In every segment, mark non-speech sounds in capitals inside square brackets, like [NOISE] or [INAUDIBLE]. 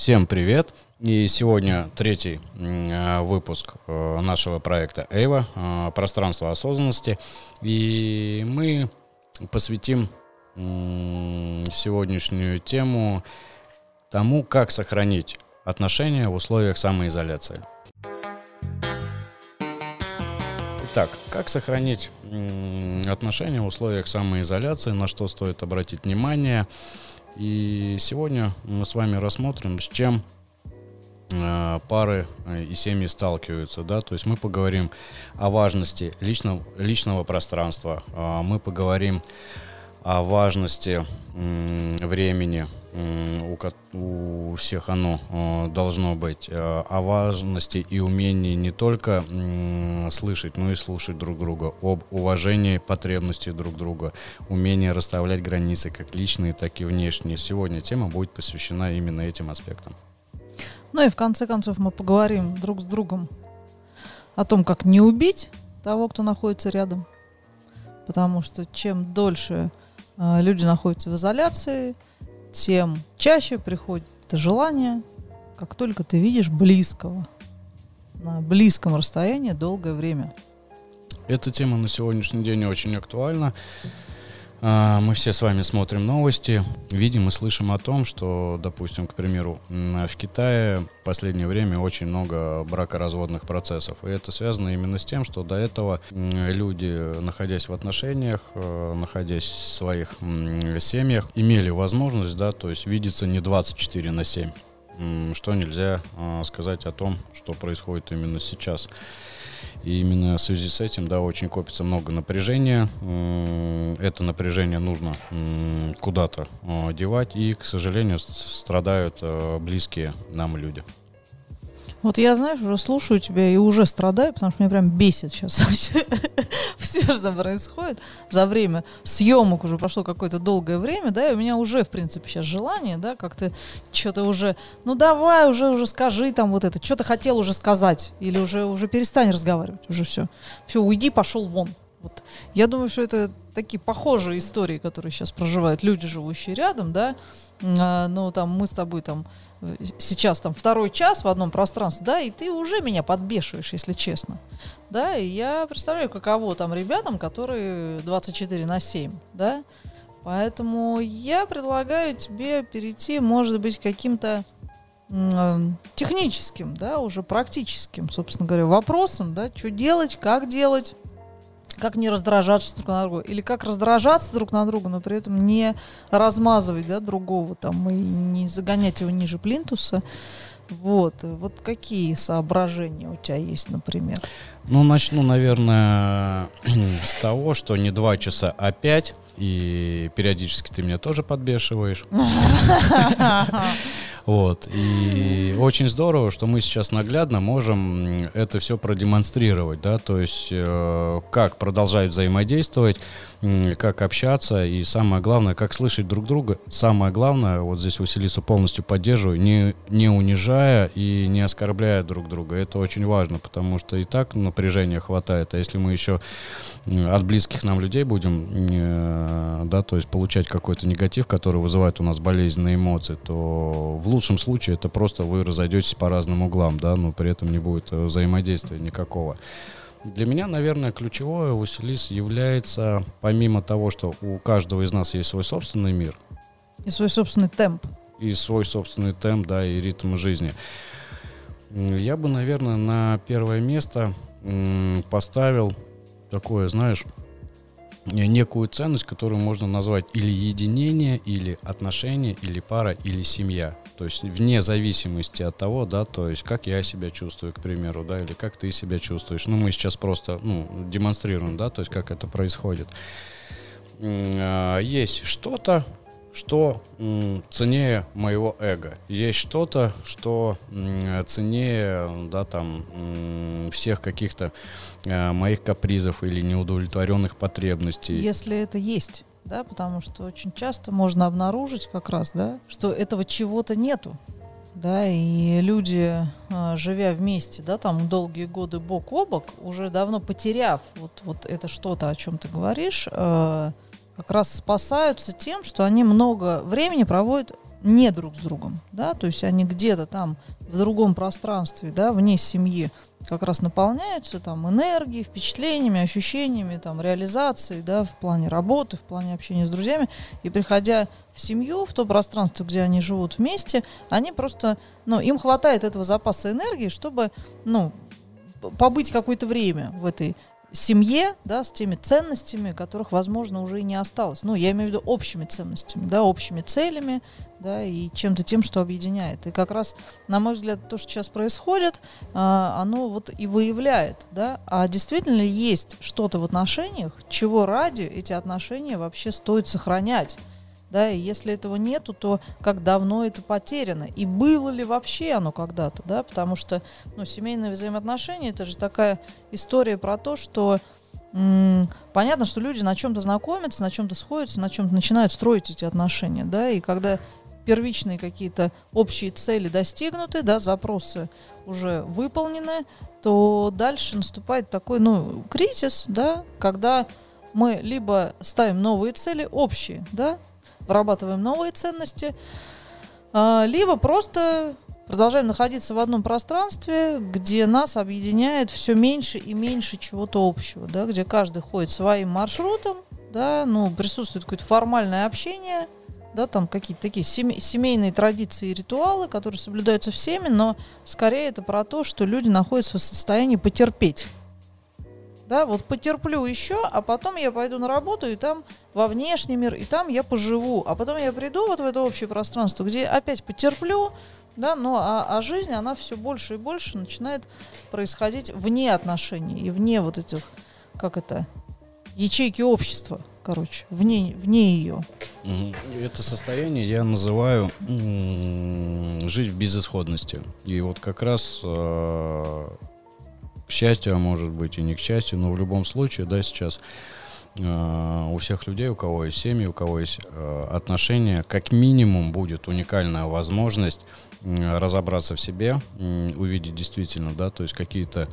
Всем привет! И сегодня третий э, выпуск э, нашего проекта Эйва э, «Пространство осознанности». И мы посвятим сегодняшнюю тему тому, как сохранить отношения в условиях самоизоляции. Итак, как сохранить отношения в условиях самоизоляции, на что стоит обратить внимание. И сегодня мы с вами рассмотрим, с чем э, пары э, и семьи сталкиваются, да, то есть мы поговорим о важности личного, личного пространства, а мы поговорим о важности времени, у, у всех оно э, должно быть, э, о важности и умении не только слышать, но и слушать друг друга, об уважении потребностей друг друга, умении расставлять границы как личные, так и внешние. Сегодня тема будет посвящена именно этим аспектам. Ну и в конце концов мы поговорим друг с другом о том, как не убить того, кто находится рядом. Потому что чем дольше э, люди находятся в изоляции, тем чаще приходит это желание, как только ты видишь близкого, на близком расстоянии долгое время. Эта тема на сегодняшний день очень актуальна. А, мы все с вами смотрим новости, видим и слышим о том, что, допустим, к примеру, в Китае в последнее время очень много бракоразводных процессов. И это связано именно с тем, что до этого люди, находясь в отношениях, э, находясь в своих семьях, имели возможность, да, то есть видеться не 24 на 7 что нельзя а, сказать о том, что происходит именно сейчас. И именно в связи с этим, да, очень копится много напряжения. Это напряжение нужно куда-то а, девать, и, к сожалению, страдают а, близкие нам люди. Вот я, знаешь, уже слушаю тебя и уже страдаю, потому что меня прям бесит сейчас все, что происходит. За время съемок уже прошло какое-то долгое время, да, и у меня уже, в принципе, сейчас желание, да, как-то что-то уже, ну давай уже, уже скажи там вот это, что ты хотел уже сказать, или уже, уже перестань разговаривать, уже все. Все, уйди, пошел вон. Вот. Я думаю, что это такие похожие истории, которые сейчас проживают люди, живущие рядом, да. А, ну, там мы с тобой там сейчас там второй час в одном пространстве, да, и ты уже меня подбешиваешь, если честно. Да, и я представляю, каково там ребятам, которые 24 на 7, да. Поэтому я предлагаю тебе перейти, может быть, каким-то техническим, да, уже практическим, собственно говоря, вопросом, да, что делать, как делать, как не раздражаться друг на друга, или как раздражаться друг на друга, но при этом не размазывать да, другого там, и не загонять его ниже плинтуса. Вот, вот какие соображения у тебя есть, например? Ну, начну, наверное, [CLEARS THROAT] с того, что не два часа, а пять, и периодически ты меня тоже подбешиваешь. [LAUGHS] Вот. И очень здорово, что мы сейчас наглядно можем это все продемонстрировать, да, то есть э, как продолжать взаимодействовать, как общаться и самое главное, как слышать друг друга. Самое главное, вот здесь Василису полностью поддерживаю, не, не унижая и не оскорбляя друг друга. Это очень важно, потому что и так напряжения хватает, а если мы еще от близких нам людей будем, э, да, то есть получать какой-то негатив, который вызывает у нас болезненные эмоции, то в лучшем случае это просто вы разойдетесь по разным углам, да, но при этом не будет э, взаимодействия никакого. Для меня, наверное, ключевое, Василис, является, помимо того, что у каждого из нас есть свой собственный мир. И свой собственный темп. И свой собственный темп, да, и ритм жизни. Я бы, наверное, на первое место поставил такое, знаешь, некую ценность, которую можно назвать или единение, или отношения, или пара, или семья. То есть вне зависимости от того, да, то есть как я себя чувствую, к примеру, да, или как ты себя чувствуешь. Ну, мы сейчас просто, ну, демонстрируем, да, то есть как это происходит. А, есть что-то, что ценнее моего эго. Есть что-то, что ценнее, да, там, всех каких-то а, моих капризов или неудовлетворенных потребностей. Если это есть да, потому что очень часто можно обнаружить как раз, да, что этого чего-то нету, да, и люди, а, живя вместе, да, там долгие годы бок о бок, уже давно потеряв вот, вот это что-то, о чем ты говоришь, а, как раз спасаются тем, что они много времени проводят не друг с другом, да, то есть они где-то там в другом пространстве, да, вне семьи как раз наполняются там энергией, впечатлениями, ощущениями, там, реализацией, да, в плане работы, в плане общения с друзьями, и приходя в семью, в то пространство, где они живут вместе, они просто, ну, им хватает этого запаса энергии, чтобы, ну, побыть какое-то время в этой семье, да, с теми ценностями, которых, возможно, уже и не осталось. Ну, я имею в виду общими ценностями, да, общими целями, да, и чем-то тем, что объединяет. И как раз, на мой взгляд, то, что сейчас происходит, а, оно вот и выявляет, да, а действительно ли есть что-то в отношениях, чего ради эти отношения вообще стоит сохранять да, и если этого нету, то как давно это потеряно, и было ли вообще оно когда-то, да, потому что, ну, семейные взаимоотношения, это же такая история про то, что м- понятно, что люди на чем-то знакомятся, на чем-то сходятся, на чем-то начинают строить эти отношения, да, и когда первичные какие-то общие цели достигнуты, да, запросы уже выполнены, то дальше наступает такой, ну, кризис, да, когда мы либо ставим новые цели общие, да, вырабатываем новые ценности, а, либо просто продолжаем находиться в одном пространстве, где нас объединяет все меньше и меньше чего-то общего, да, где каждый ходит своим маршрутом, да, ну, присутствует какое-то формальное общение, да, там какие-то такие семейные традиции и ритуалы, которые соблюдаются всеми, но скорее это про то, что люди находятся в состоянии потерпеть да, вот потерплю еще, а потом я пойду на работу, и там во внешний мир, и там я поживу. А потом я приду вот в это общее пространство, где опять потерплю, да, но а, а жизнь, она все больше и больше начинает происходить вне отношений и вне вот этих, как это, ячейки общества, короче, вне, вне ее. Это состояние я называю жить в безысходности. И вот как раз э, к счастью, а может быть и не к счастью, но в любом случае, да, сейчас э, у всех людей, у кого есть семьи, у кого есть э, отношения, как минимум будет уникальная возможность разобраться в себе, увидеть действительно, да, то есть какие-то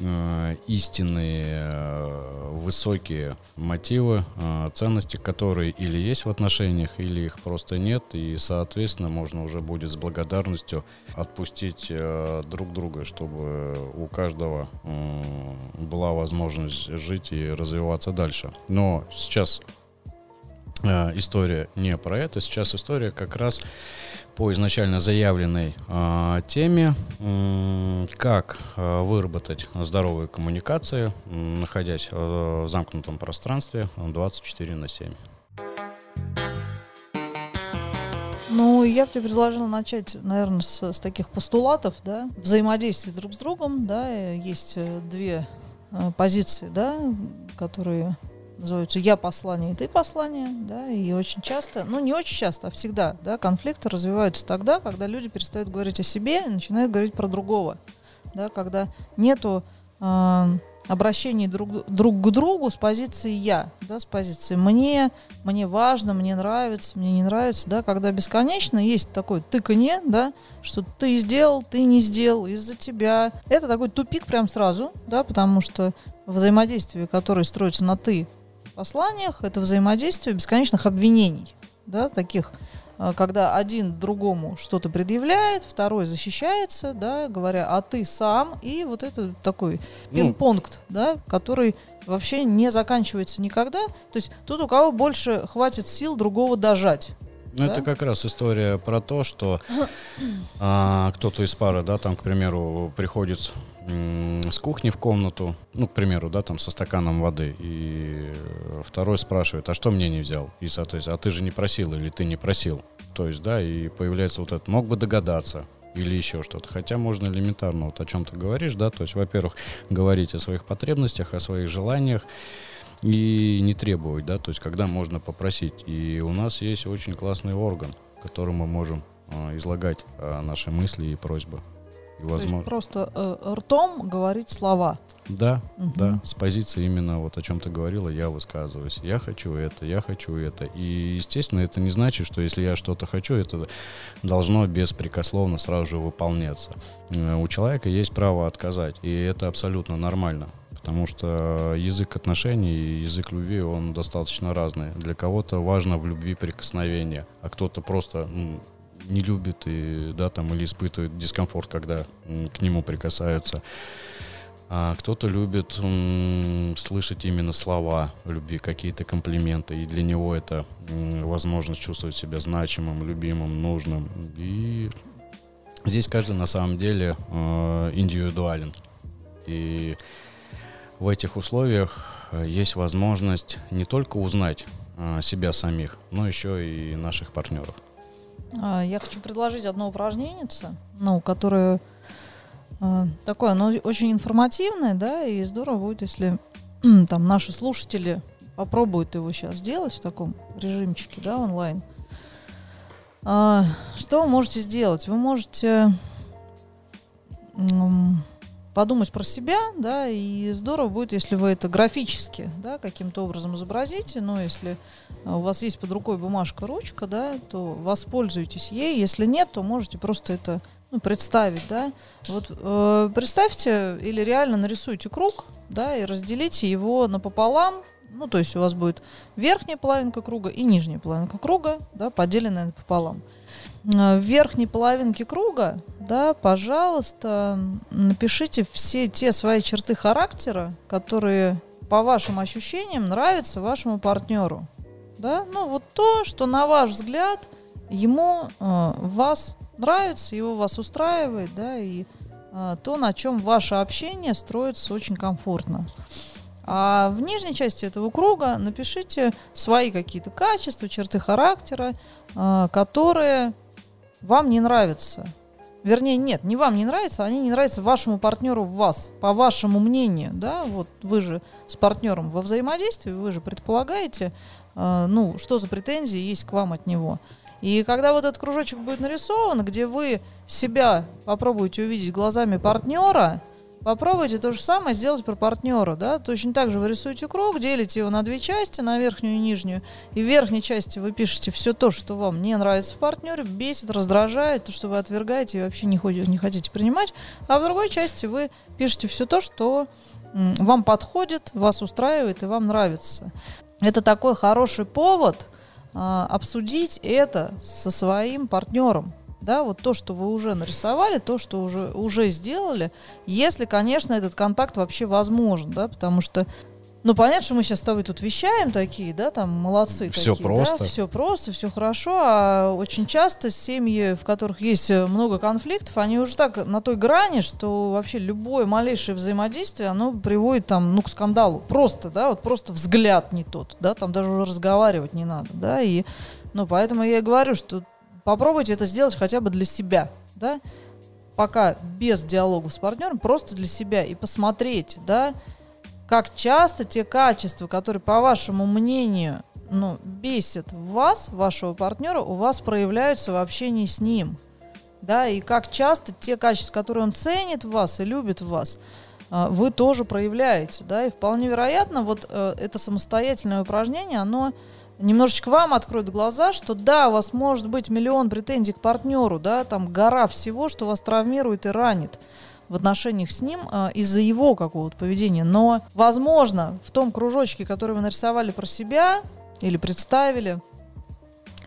Э, истинные э, высокие мотивы, э, ценности, которые или есть в отношениях, или их просто нет, и, соответственно, можно уже будет с благодарностью отпустить друг друга, чтобы у каждого была возможность жить и развиваться дальше. Но сейчас история не про это, сейчас история как раз по изначально заявленной э, теме, э, как э, выработать здоровые коммуникации, э, находясь э, в замкнутом пространстве 24 на 7. Ну, я бы предложила начать, наверное, с, с таких постулатов, да, взаимодействия друг с другом, да, есть э, две э, позиции, да, которые называются «я послание» и «ты послание», да, и очень часто, ну не очень часто, а всегда, да, конфликты развиваются тогда, когда люди перестают говорить о себе и начинают говорить про другого, да, когда нету э, обращений друг, друг к другу с позиции «я», да, с позиции «мне», «мне важно», «мне нравится», «мне не нравится», да, когда бесконечно есть такое тыканье, да, что ты сделал, ты не сделал, из-за тебя. Это такой тупик прям сразу, да, потому что взаимодействие, которое строится на «ты», посланиях это взаимодействие бесконечных обвинений, да, таких, э, когда один другому что-то предъявляет, второй защищается, да, говоря, а ты сам, и вот это такой ну, пинг-понг, да, который вообще не заканчивается никогда. То есть тут у кого больше хватит сил другого дожать. Ну, да? это как раз история про то, что [COUGHS] а, кто-то из пары, да, там, к примеру, приходит с кухни в комнату, ну, к примеру, да, там со стаканом воды, и второй спрашивает, а что мне не взял? И, соответственно, а ты же не просил или ты не просил? То есть, да, и появляется вот это, мог бы догадаться, или еще что-то. Хотя можно элементарно, вот о чем ты говоришь, да, то есть, во-первых, говорить о своих потребностях, о своих желаниях, и не требовать, да, то есть когда можно попросить. И у нас есть очень классный орган, которым мы можем э, излагать э, наши мысли и просьбы. И, возможно... То есть просто э, ртом говорить слова. Да, угу. да, с позиции именно вот о чем ты говорила, я высказываюсь. Я хочу это, я хочу это. И, естественно, это не значит, что если я что-то хочу, это должно беспрекословно сразу же выполняться. Э, у человека есть право отказать, и это абсолютно нормально. Потому что язык отношений и язык любви, он достаточно разный. Для кого-то важно в любви прикосновение, а кто-то просто ну, не любит и, да, там, или испытывает дискомфорт, когда к нему прикасаются. А кто-то любит слышать именно слова любви, какие-то комплименты, и для него это возможность чувствовать себя значимым, любимым, нужным. И здесь каждый на самом деле э, индивидуален. И в этих условиях э, есть возможность не только узнать э, себя самих, но еще и наших партнеров. А, я хочу предложить одно упражнение, ну, которое э, такое, оно очень информативное, да, и здорово будет, если там наши слушатели попробуют его сейчас сделать в таком режимчике, да, онлайн. А, что вы можете сделать? Вы можете подумать про себя, да, и здорово будет, если вы это графически, да, каким-то образом изобразите, но если а, у вас есть под рукой бумажка, ручка, да, то воспользуйтесь ей, если нет, то можете просто это ну, представить, да, вот э, представьте или реально нарисуйте круг, да, и разделите его напополам, ну, то есть у вас будет верхняя половинка круга и нижняя половинка круга, да, поделенная напополам. Э, в верхней половинке круга, да, пожалуйста, напишите все те свои черты характера, которые по вашим ощущениям нравятся вашему партнеру. Да? Ну, вот то, что на ваш взгляд ему э, вас нравится, его вас устраивает, да, и э, то, на чем ваше общение строится очень комфортно. А в нижней части этого круга напишите свои какие-то качества, черты характера, э, которые вам не нравится. Вернее, нет, не вам не нравится, они не нравятся вашему партнеру в вас, по вашему мнению, да, вот вы же с партнером во взаимодействии, вы же предполагаете, э, ну, что за претензии есть к вам от него. И когда вот этот кружочек будет нарисован, где вы себя попробуете увидеть глазами партнера, Попробуйте то же самое сделать про партнера, да, точно так же вы рисуете круг, делите его на две части, на верхнюю и нижнюю, и в верхней части вы пишете все то, что вам не нравится в партнере, бесит, раздражает, то, что вы отвергаете и вообще не, ходите, не хотите принимать, а в другой части вы пишете все то, что вам подходит, вас устраивает и вам нравится. Это такой хороший повод а, обсудить это со своим партнером, да, вот то, что вы уже нарисовали, то, что уже, уже сделали, если, конечно, этот контакт вообще возможен, да, потому что ну, понятно, что мы сейчас с тобой тут вещаем такие, да, там, молодцы все такие. просто. Да, все просто, все хорошо, а очень часто семьи, в которых есть э, много конфликтов, они уже так на той грани, что вообще любое малейшее взаимодействие, оно приводит там, ну, к скандалу. Просто, да, вот просто взгляд не тот, да, там даже уже разговаривать не надо, да, и, ну, поэтому я и говорю, что попробуйте это сделать хотя бы для себя, да, пока без диалога с партнером, просто для себя и посмотреть, да, как часто те качества, которые, по вашему мнению, ну, бесят вас, вашего партнера, у вас проявляются в общении с ним. Да, и как часто те качества, которые он ценит в вас и любит в вас, а, вы тоже проявляете. Да, и вполне вероятно, вот э, это самостоятельное упражнение, оно немножечко вам откроет глаза, что да, у вас может быть миллион претензий к партнеру, да, там гора всего, что вас травмирует и ранит в отношениях с ним э, из-за его какого-то поведения. Но, возможно, в том кружочке, который вы нарисовали про себя или представили,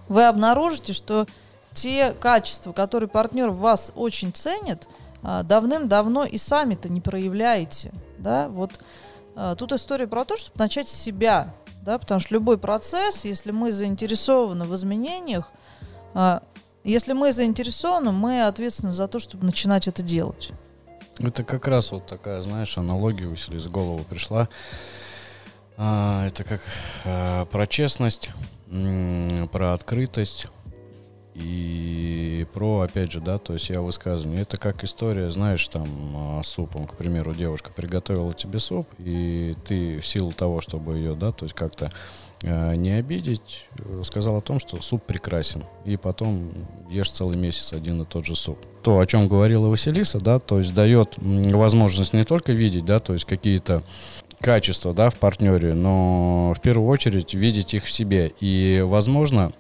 вы обнаружите, что те качества, которые партнер в вас очень ценит, э, давным-давно и сами-то не проявляете. Да? Вот э, тут история про то, чтобы начать с себя да, потому что любой процесс, если мы заинтересованы в изменениях, а, если мы заинтересованы, мы ответственны за то, чтобы начинать это делать. Это как раз вот такая, знаешь, аналогия, если из головы пришла. А, это как а, про честность, про открытость, и про, опять же, да, то есть я высказываю, это как история, знаешь, там, а, супом, к примеру, девушка приготовила тебе суп, и ты в силу того, чтобы ее, да, то есть как-то э, не обидеть, сказал о том, что суп прекрасен, и потом ешь целый месяц один и тот же суп. То, о чем говорила Василиса, да, то есть дает возможность не только видеть, да, то есть какие-то качества, да, в партнере, но в первую очередь видеть их в себе. И, возможно,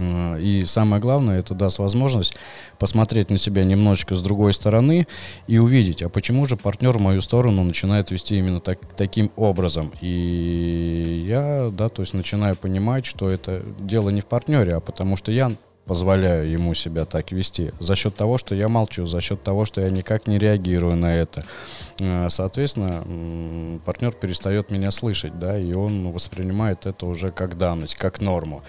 и самое главное, это даст возможность посмотреть на себя немножечко с другой стороны и увидеть, а почему же партнер в мою сторону начинает вести именно так, таким образом. И я, да, то есть начинаю понимать, что это дело не в партнере, а потому что я позволяю ему себя так вести? За счет того, что я молчу, за счет того, что я никак не реагирую на это. Э, соответственно, партнер перестает меня слышать, да, и он воспринимает это уже как данность, как норму.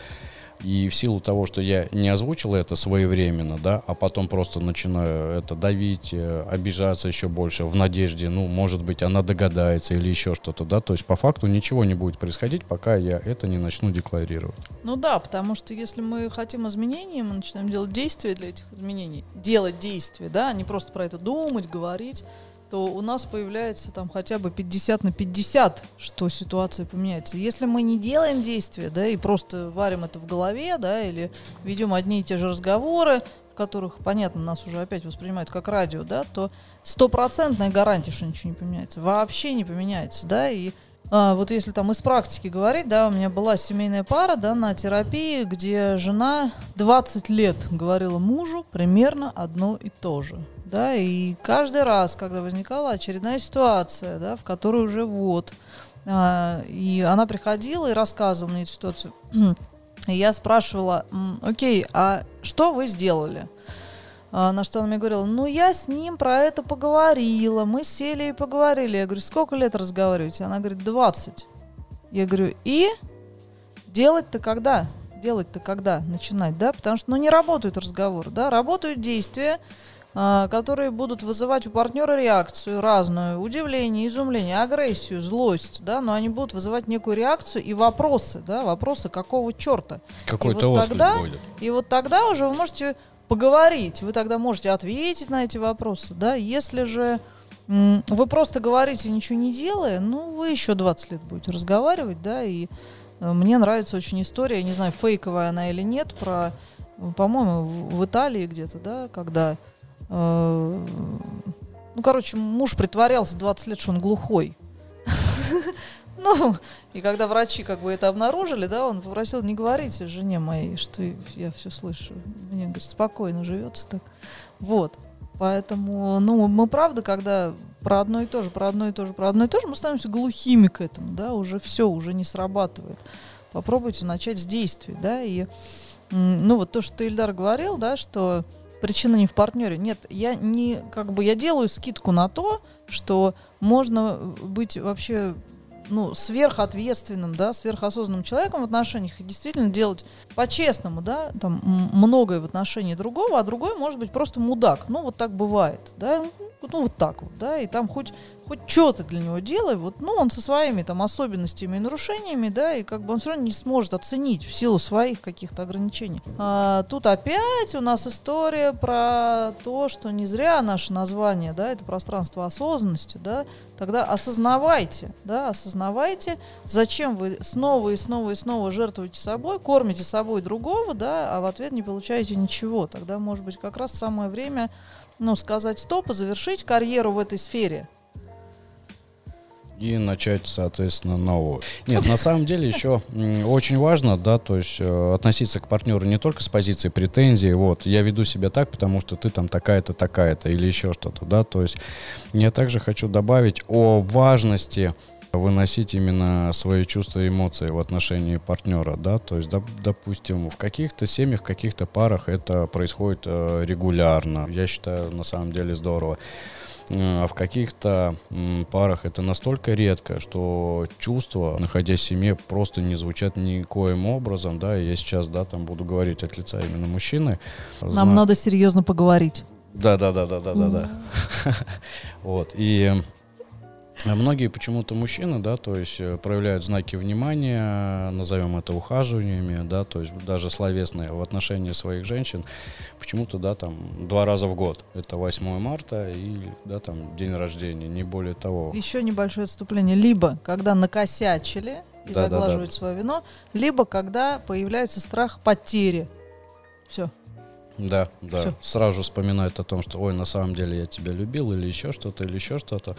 И в силу того, что я не озвучил это своевременно, да, а потом просто начинаю это давить, э, обижаться еще больше в надежде, ну, может быть, она догадается или еще что-то, да, то есть по факту ничего не будет происходить, пока я это не начну декларировать. Ну да, потому что если мы хотим изменений, мы начинаем делать действия для этих изменений, делать действия, да, а не просто про это думать, говорить, то у нас появляется там хотя бы 50 на 50, что ситуация поменяется. Если мы не делаем действия, да, и просто варим это в голове, да, или ведем одни и те же разговоры, в которых, понятно, нас уже опять воспринимают как радио, да, то стопроцентная гарантия, что ничего не поменяется. Вообще не поменяется, да, и а, вот если там из практики говорить, да, у меня была семейная пара, да, на терапии, где жена 20 лет говорила мужу примерно одно и то же да, и каждый раз, когда возникала очередная ситуация, да, в которой уже вот, а, и она приходила и рассказывала мне эту ситуацию, [CLEARS THROAT] и я спрашивала, окей, а что вы сделали? А, на что она мне говорила, ну я с ним про это поговорила, мы сели и поговорили. Я говорю, сколько лет разговариваете? Она говорит, 20. Я говорю, и делать-то когда? Делать-то когда? Начинать, да? Потому что, ну, не работают разговоры, да? Работают действия, а, которые будут вызывать у партнера реакцию разную, удивление, изумление, агрессию, злость, да, но они будут вызывать некую реакцию и вопросы, да, вопросы какого черта. Какой-то и вот тогда, будет. И вот тогда уже вы можете поговорить, вы тогда можете ответить на эти вопросы, да, если же вы просто говорите, ничего не делая, ну, вы еще 20 лет будете разговаривать, да, и э, мне нравится очень история, не знаю, фейковая она или нет, про, по-моему, в Италии где-то, да, когда Э, ну, короче, муж притворялся 20 лет, что он глухой. [LAUGHS] Ну, [LAUGHS] и когда врачи как бы это обнаружили, да, он попросил, не говорите жене моей, что я все слышу. Мне, говорит, спокойно живется так. Вот. Поэтому, ну, мы правда, когда про одно и то же, про одно и то же, про одно и то же, мы становимся глухими к этому, да, уже все, уже не срабатывает. Попробуйте начать с действий, да, и, ну, вот то, что Ильдар говорил, да, что причина не в партнере. Нет, я не как бы я делаю скидку на то, что можно быть вообще ну, сверхответственным, да, сверхосознанным человеком в отношениях и действительно делать по-честному, да, там многое в отношении другого, а другой может быть просто мудак. Ну, вот так бывает, да, ну, вот так вот, да, и там хоть хоть что-то для него делай, вот, ну, он со своими там особенностями и нарушениями, да, и как бы он все равно не сможет оценить в силу своих каких-то ограничений. А, тут опять у нас история про то, что не зря наше название, да, это пространство осознанности, да, тогда осознавайте, да, осознавайте, зачем вы снова и снова и снова жертвуете собой, кормите собой другого, да, а в ответ не получаете ничего. Тогда, может быть, как раз самое время, ну, сказать стоп и завершить карьеру в этой сфере, и начать, соответственно, новую. Нет, на самом деле еще очень важно, да, то есть э, относиться к партнеру не только с позиции претензий, вот, я веду себя так, потому что ты там такая-то, такая-то или еще что-то, да, то есть я также хочу добавить о важности выносить именно свои чувства и эмоции в отношении партнера, да, то есть, доп, допустим, в каких-то семьях, в каких-то парах это происходит э, регулярно, я считаю, на самом деле здорово. А в каких-то парах это настолько редко, что чувства, находясь в семье, просто не звучат никоим образом, да, я сейчас, да, там буду говорить от лица именно мужчины. Нам Зна... надо серьезно поговорить. Да, да, да, да, да, да, да. [LAUGHS] Вот. И а многие почему-то мужчины, да, то есть э, проявляют знаки внимания, назовем это ухаживаниями, да, то есть даже словесные в отношении своих женщин, почему-то, да, там два раза в год. Это 8 марта и, да, там день рождения, не более того. Еще небольшое отступление. Либо, когда накосячили и да, заглаживают да, да. свое вино, либо когда появляется страх потери. Все. Да, да. Всё. Сразу же вспоминают о том, что, ой, на самом деле я тебя любил, или еще что-то, или еще что-то.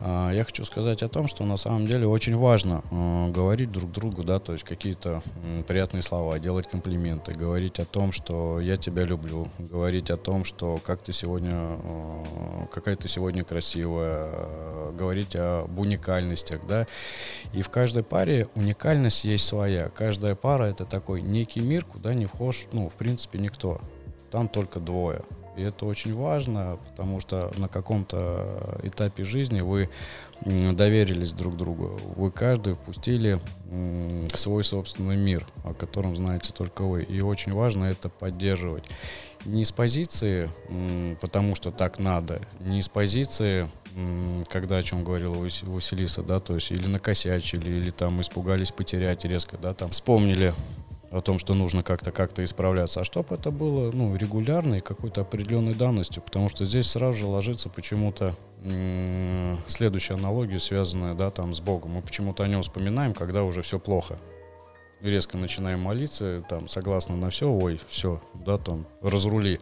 А, я хочу сказать о том, что на самом деле очень важно а, говорить друг другу, да, то есть какие-то приятные слова, делать комплименты, говорить о том, что я тебя люблю, говорить о том, что как ты сегодня, а, какая ты сегодня красивая, говорить об уникальностях, да. И в каждой паре уникальность есть своя. Каждая пара это такой некий мир, куда не вхож, ну, в принципе, никто там только двое. И это очень важно, потому что на каком-то этапе жизни вы доверились друг другу. Вы каждый впустили свой собственный мир, о котором знаете только вы. И очень важно это поддерживать. Не с позиции, потому что так надо, не с позиции, когда о чем говорила Василиса, да, то есть или накосячили, или там испугались потерять резко, да, там вспомнили о том, что нужно как-то как-то исправляться, а чтобы это было ну, регулярно и какой-то определенной данностью, потому что здесь сразу же ложится почему-то следующая аналогия, связанная да, там, с Богом. Мы почему-то о нем вспоминаем, когда уже все плохо. Резко начинаем молиться, там, согласно на все, ой, все, да, там, разрули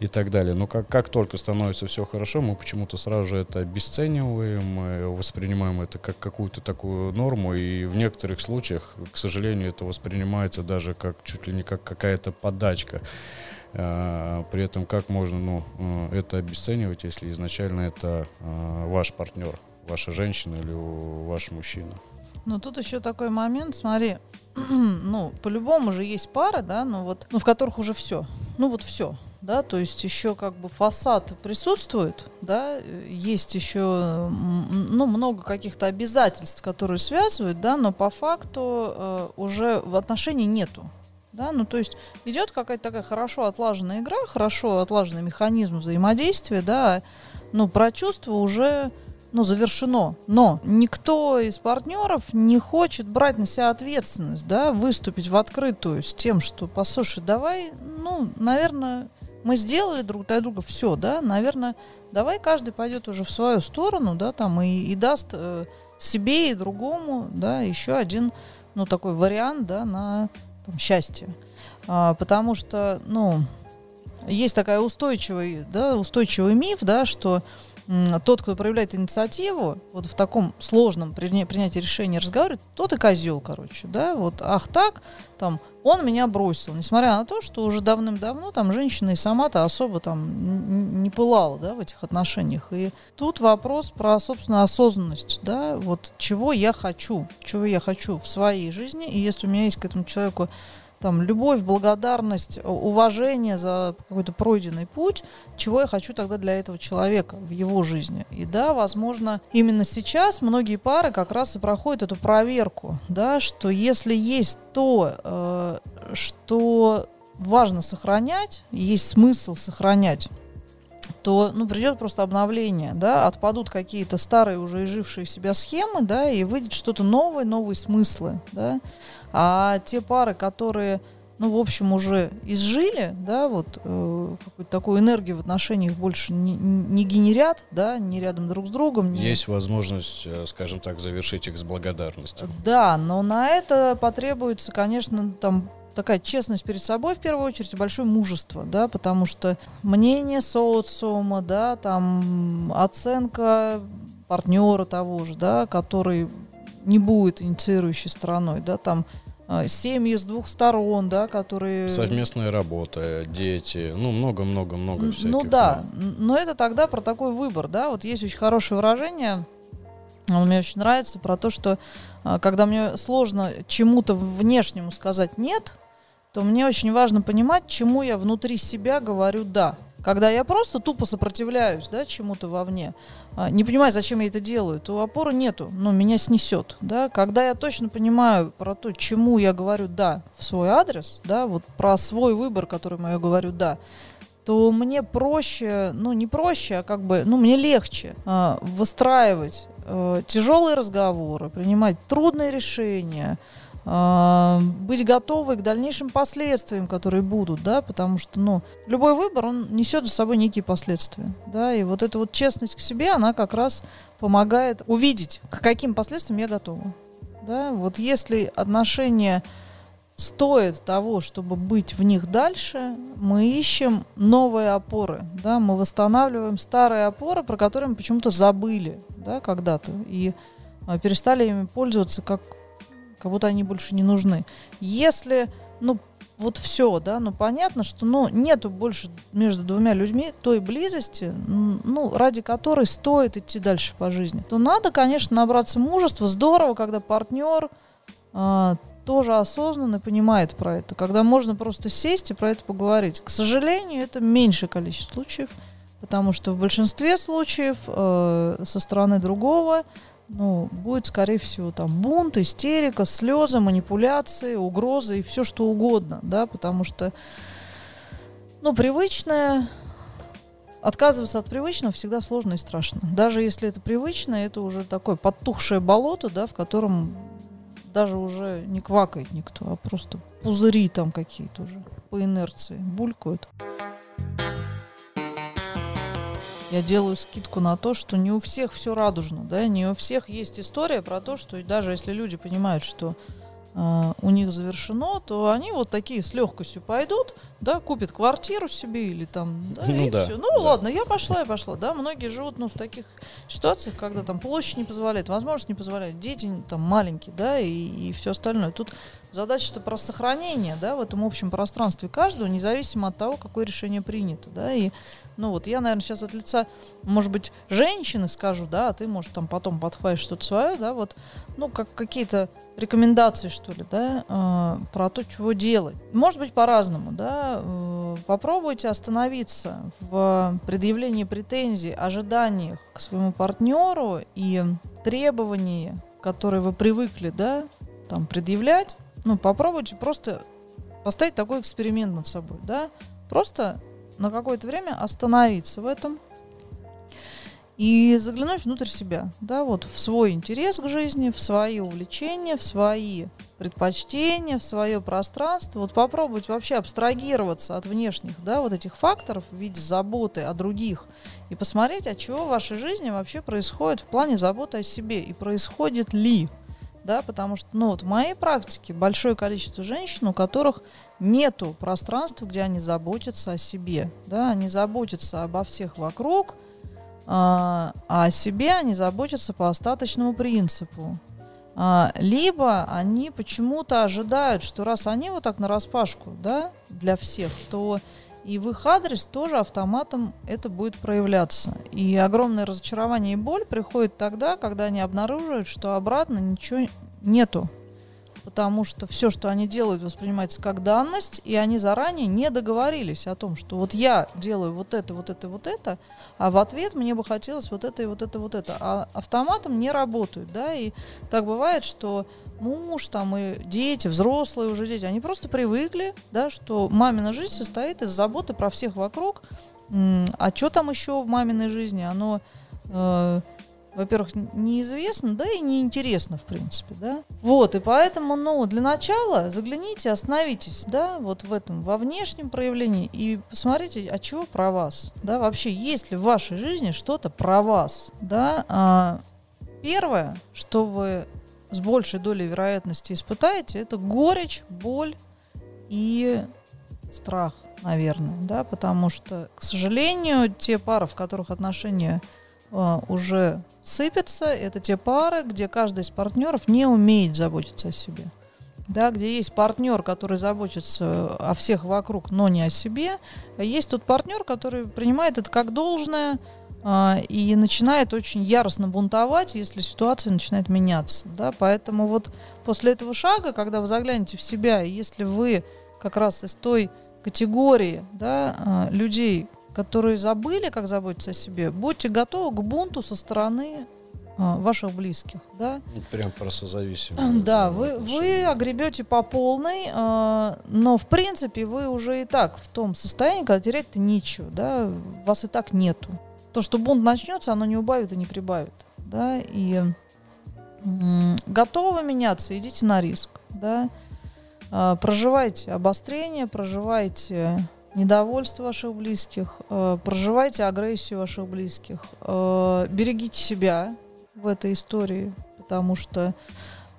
и так далее. Но как, как только становится все хорошо, мы почему-то сразу же это обесцениваем, мы воспринимаем это как какую-то такую норму, и в некоторых случаях, к сожалению, это воспринимается даже как чуть ли не как какая-то подачка. А, при этом как можно ну, э, это обесценивать, если изначально это а, ваш партнер, ваша женщина или ваш мужчина? Ну тут еще такой момент, смотри, [CLEARS THROAT] ну по-любому же есть пары, да, ну вот, ну в которых уже все, ну вот все, да, то есть еще как бы фасад присутствует, да, есть еще, ну, много каких-то обязательств, которые связывают, да, но по факту э, уже в отношении нету, да, ну, то есть идет какая-то такая хорошо отлаженная игра, хорошо отлаженный механизм взаимодействия, да, ну, про чувства уже ну, завершено. Но никто из партнеров не хочет брать на себя ответственность, да, выступить в открытую с тем, что, послушай, давай, ну, наверное, мы сделали друг для друга все, да, наверное, давай каждый пойдет уже в свою сторону, да, там и, и даст э, себе и другому, да, еще один, ну, такой вариант, да, на там, счастье. А, потому что, ну, есть такая устойчивый, да, устойчивый миф, да, что тот, кто проявляет инициативу, вот в таком сложном принятии решения разговаривает, тот и козел, короче, да, вот, ах так, там, он меня бросил, несмотря на то, что уже давным-давно там женщина и сама-то особо там не пылала, да, в этих отношениях. И тут вопрос про собственную осознанность, да, вот чего я хочу, чего я хочу в своей жизни, и если у меня есть к этому человеку там любовь, благодарность, уважение за какой-то пройденный путь, чего я хочу тогда для этого человека в его жизни. И да, возможно, именно сейчас многие пары как раз и проходят эту проверку, да, что если есть то, э, что важно сохранять, есть смысл сохранять, то ну, придет просто обновление, да, отпадут какие-то старые уже изжившие себя схемы, да, и выйдет что-то новое, новые смыслы, да. А те пары, которые, ну, в общем, уже изжили, да, вот э, какую-то такую энергию в отношениях больше не, не генерят, да, не рядом друг с другом. Не... Есть возможность, э, скажем так, завершить их с благодарностью. Да, но на это потребуется, конечно, там такая честность перед собой в первую очередь большое мужество, да, потому что мнение социума, да, там оценка партнера того же, да, который не будет инициирующей стороной, да, там а, семьи с двух сторон, да, которые... Совместная работа, дети, ну, много-много-много всяких. Ну да, но это тогда про такой выбор, да, вот есть очень хорошее выражение, оно мне очень нравится, про то, что а, когда мне сложно чему-то внешнему сказать «нет», то мне очень важно понимать, чему я внутри себя говорю «да». Когда я просто тупо сопротивляюсь да, чему-то вовне, а, не понимаю, зачем я это делаю, то опоры нету, но меня снесет. Да? Когда я точно понимаю про то, чему я говорю «да» в свой адрес, да, вот про свой выбор, которому я говорю «да», то мне проще, ну не проще, а как бы, ну мне легче э, выстраивать э, тяжелые разговоры, принимать трудные решения, быть готовы к дальнейшим последствиям, которые будут, да, потому что, ну, любой выбор, он несет за собой некие последствия, да, и вот эта вот честность к себе, она как раз помогает увидеть, к каким последствиям я готова, да, вот если отношения стоит того, чтобы быть в них дальше, мы ищем новые опоры, да, мы восстанавливаем старые опоры, про которые мы почему-то забыли, да, когда-то, и а, перестали ими пользоваться, как, как будто они больше не нужны. Если, ну, вот все, да, ну понятно, что ну, нету больше между двумя людьми той близости, ну, ради которой стоит идти дальше по жизни, то надо, конечно, набраться мужества. Здорово, когда партнер а, тоже осознанно понимает про это, когда можно просто сесть и про это поговорить. К сожалению, это меньшее количество случаев, потому что в большинстве случаев э, со стороны другого ну, будет, скорее всего, там бунт, истерика, слезы, манипуляции, угрозы и все что угодно, да, потому что, ну, привычное, отказываться от привычного всегда сложно и страшно. Даже если это привычно, это уже такое подтухшее болото, да, в котором даже уже не квакает никто, а просто пузыри там какие-то уже по инерции булькают. Я делаю скидку на то, что не у всех все радужно, да, не у всех есть история про то, что даже если люди понимают, что э, у них завершено, то они вот такие с легкостью пойдут, да, купят квартиру себе или там, да, ну, и да, все. Ну да. ладно, я пошла, я пошла, да. Многие живут, ну, в таких ситуациях, когда там площадь не позволяет, возможность не позволяет, дети там маленькие, да, и, и все остальное. Тут задача-то про сохранение, да, в этом общем пространстве каждого, независимо от того, какое решение принято, да, и ну вот я, наверное, сейчас от лица, может быть, женщины скажу, да, а ты, может, там потом подхватишь что-то свое, да, вот, ну, как какие-то рекомендации, что ли, да, э, про то, чего делать. Может быть, по-разному, да, э, попробуйте остановиться в предъявлении претензий, ожиданиях к своему партнеру и требований, которые вы привыкли, да, там, предъявлять, ну, попробуйте просто поставить такой эксперимент над собой, да, просто на какое-то время остановиться в этом и заглянуть внутрь себя, да, вот в свой интерес к жизни, в свои увлечения, в свои предпочтения, в свое пространство, вот попробовать вообще абстрагироваться от внешних, да, вот этих факторов в виде заботы о других и посмотреть, от чего в вашей жизни вообще происходит в плане заботы о себе и происходит ли, да, потому что, ну, вот в моей практике большое количество женщин, у которых нету пространства, где они заботятся о себе, да, они заботятся обо всех вокруг, а, а о себе они заботятся по остаточному принципу. А, либо они почему-то ожидают, что раз они вот так на распашку, да, для всех, то и в их адрес тоже автоматом это будет проявляться. И огромное разочарование и боль приходит тогда, когда они обнаруживают, что обратно ничего нету потому что все, что они делают, воспринимается как данность, и они заранее не договорились о том, что вот я делаю вот это, вот это, вот это, а в ответ мне бы хотелось вот это и вот это, вот это. А автоматом не работают, да, и так бывает, что муж там и дети, взрослые уже дети, они просто привыкли, да, что мамина жизнь состоит из заботы про всех вокруг, а что там еще в маминой жизни, оно э, во-первых, неизвестно, да и неинтересно, в принципе, да. Вот, и поэтому, ну, для начала загляните, остановитесь, да, вот в этом, во внешнем проявлении и посмотрите, а чего про вас, да, вообще, есть ли в вашей жизни что-то про вас, да. А, первое, что вы с большей долей вероятности испытаете, это горечь, боль и страх, наверное, да, потому что, к сожалению, те пары, в которых отношения а, уже сыпятся, это те пары, где каждый из партнеров не умеет заботиться о себе. Да, где есть партнер, который заботится о всех вокруг, но не о себе. А есть тот партнер, который принимает это как должное а, и начинает очень яростно бунтовать, если ситуация начинает меняться. Да? Поэтому вот после этого шага, когда вы заглянете в себя, если вы как раз из той категории да, а, людей, которые забыли, как заботиться о себе, будьте готовы к бунту со стороны а, ваших близких, да? Прям про созависимых. Да, вы, вы огребете по полной, а, но в принципе вы уже и так в том состоянии, когда терять-то нечего, да, вас и так нету. То, что бунт начнется, оно не убавит и не прибавит, да, и готовы меняться, идите на риск, да, а, проживайте обострение, проживайте недовольство ваших близких, э, проживайте агрессию ваших близких, э, берегите себя в этой истории, потому что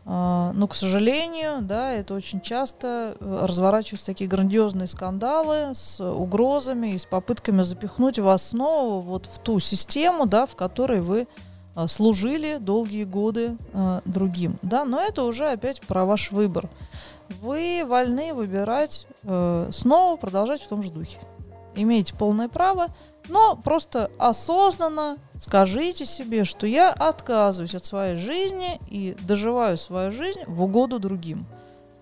э, но, к сожалению, да, это очень часто э, разворачиваются такие грандиозные скандалы с угрозами и с попытками запихнуть вас снова вот в ту систему, да, в которой вы а, служили долгие годы а, другим. Да, но это уже опять про ваш выбор. Вы вольны выбирать э, снова продолжать в том же духе. Имеете полное право, но просто осознанно скажите себе, что я отказываюсь от своей жизни и доживаю свою жизнь в угоду другим.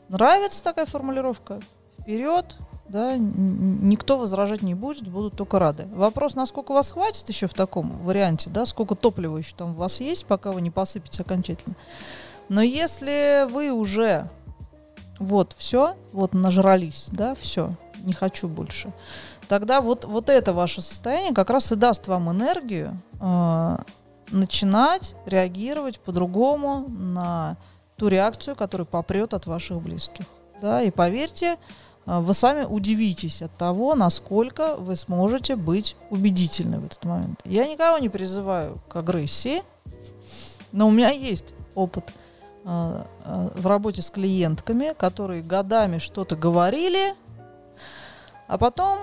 Нравится такая формулировка? Вперед, да, никто возражать не будет, будут только рады. Вопрос, насколько вас хватит еще в таком варианте, да, сколько топлива еще там у вас есть, пока вы не посыпете окончательно. Но если вы уже вот все, вот нажрались, да, все, не хочу больше, тогда вот, вот это ваше состояние как раз и даст вам энергию э, начинать реагировать по-другому на ту реакцию, которая попрет от ваших близких. Да, и поверьте, а, вы сами удивитесь от того, насколько вы сможете быть убедительны в этот момент. Я никого не призываю к агрессии, но у меня есть опыт э, э, в работе с клиентками, которые годами что-то говорили, а потом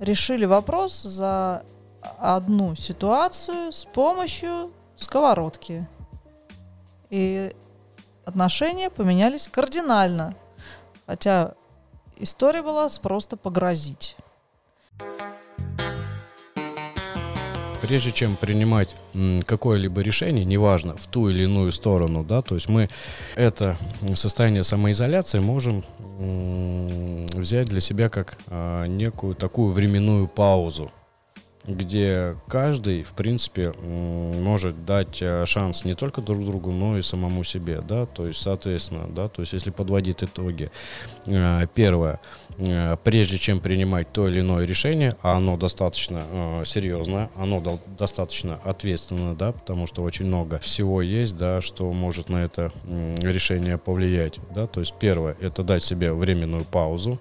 решили вопрос за одну ситуацию с помощью сковородки. И отношения поменялись кардинально. Хотя история была с просто погрозить. Прежде чем принимать какое-либо решение, неважно, в ту или иную сторону, да, то есть мы это состояние самоизоляции можем взять для себя как а, некую такую временную паузу, где каждый, в принципе, может дать э, шанс не только друг другу, но и самому себе, да, то есть, соответственно, да, то есть, если подводить итоги, э, первое, э, прежде чем принимать то или иное решение, а оно достаточно серьезное, оно достаточно ответственно, да, потому что очень много всего есть, да, что может на это решение повлиять, да, то есть, первое, это дать себе временную паузу,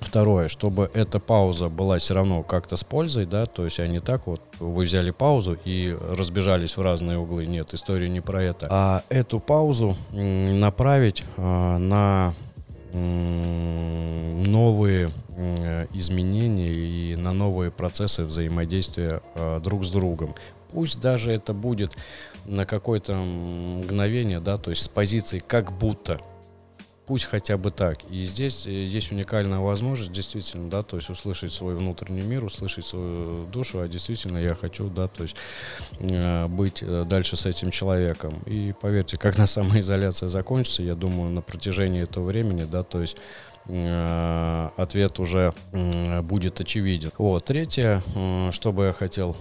Второе, чтобы эта пауза была все равно как-то с пользой, да, то есть, а не так вот вы взяли паузу и разбежались в разные углы. Нет, история не про это. А эту паузу направить а, на новые изменения и на новые процессы взаимодействия а, друг с другом. Пусть даже это будет на какое-то мгновение, да, то есть с позиции как будто пусть хотя бы так. И здесь э, есть уникальная возможность, действительно, да, то есть услышать свой внутренний мир, услышать свою душу, а действительно я хочу, да, то есть э, быть э, дальше с этим человеком. И поверьте, [LAUGHS] когда самоизоляция закончится, я думаю, на протяжении этого времени, да, то есть ответ уже будет очевиден. Вот, третье, что бы я хотел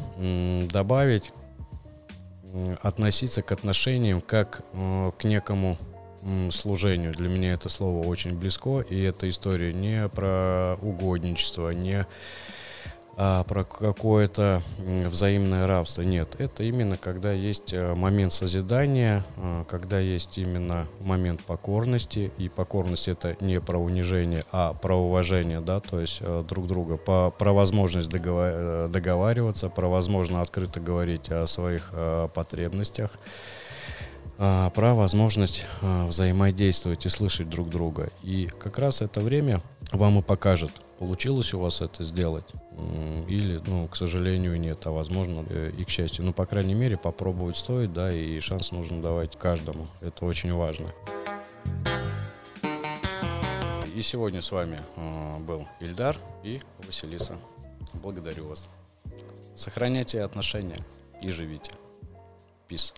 добавить, относиться к отношениям как к некому служению. Для меня это слово очень близко, и эта история не про угодничество, не а, про какое-то взаимное рабство. Нет, это именно когда есть э, момент созидания, а, когда есть именно момент покорности, и покорность это не про унижение, а про уважение, да, то есть э, друг друга, по, про возможность э, договариваться, про возможность открыто говорить о своих потребностях, про возможность а, взаимодействовать и слышать друг друга. И как раз это время вам и покажет, получилось у вас это сделать или, ну, к сожалению, нет, а возможно э, и к счастью. Ну, по крайней мере, попробовать стоит, да, и шанс нужно давать каждому. Это очень важно. И сегодня с вами э, был Ильдар и Василиса. Благодарю вас. Сохраняйте отношения и живите. Peace.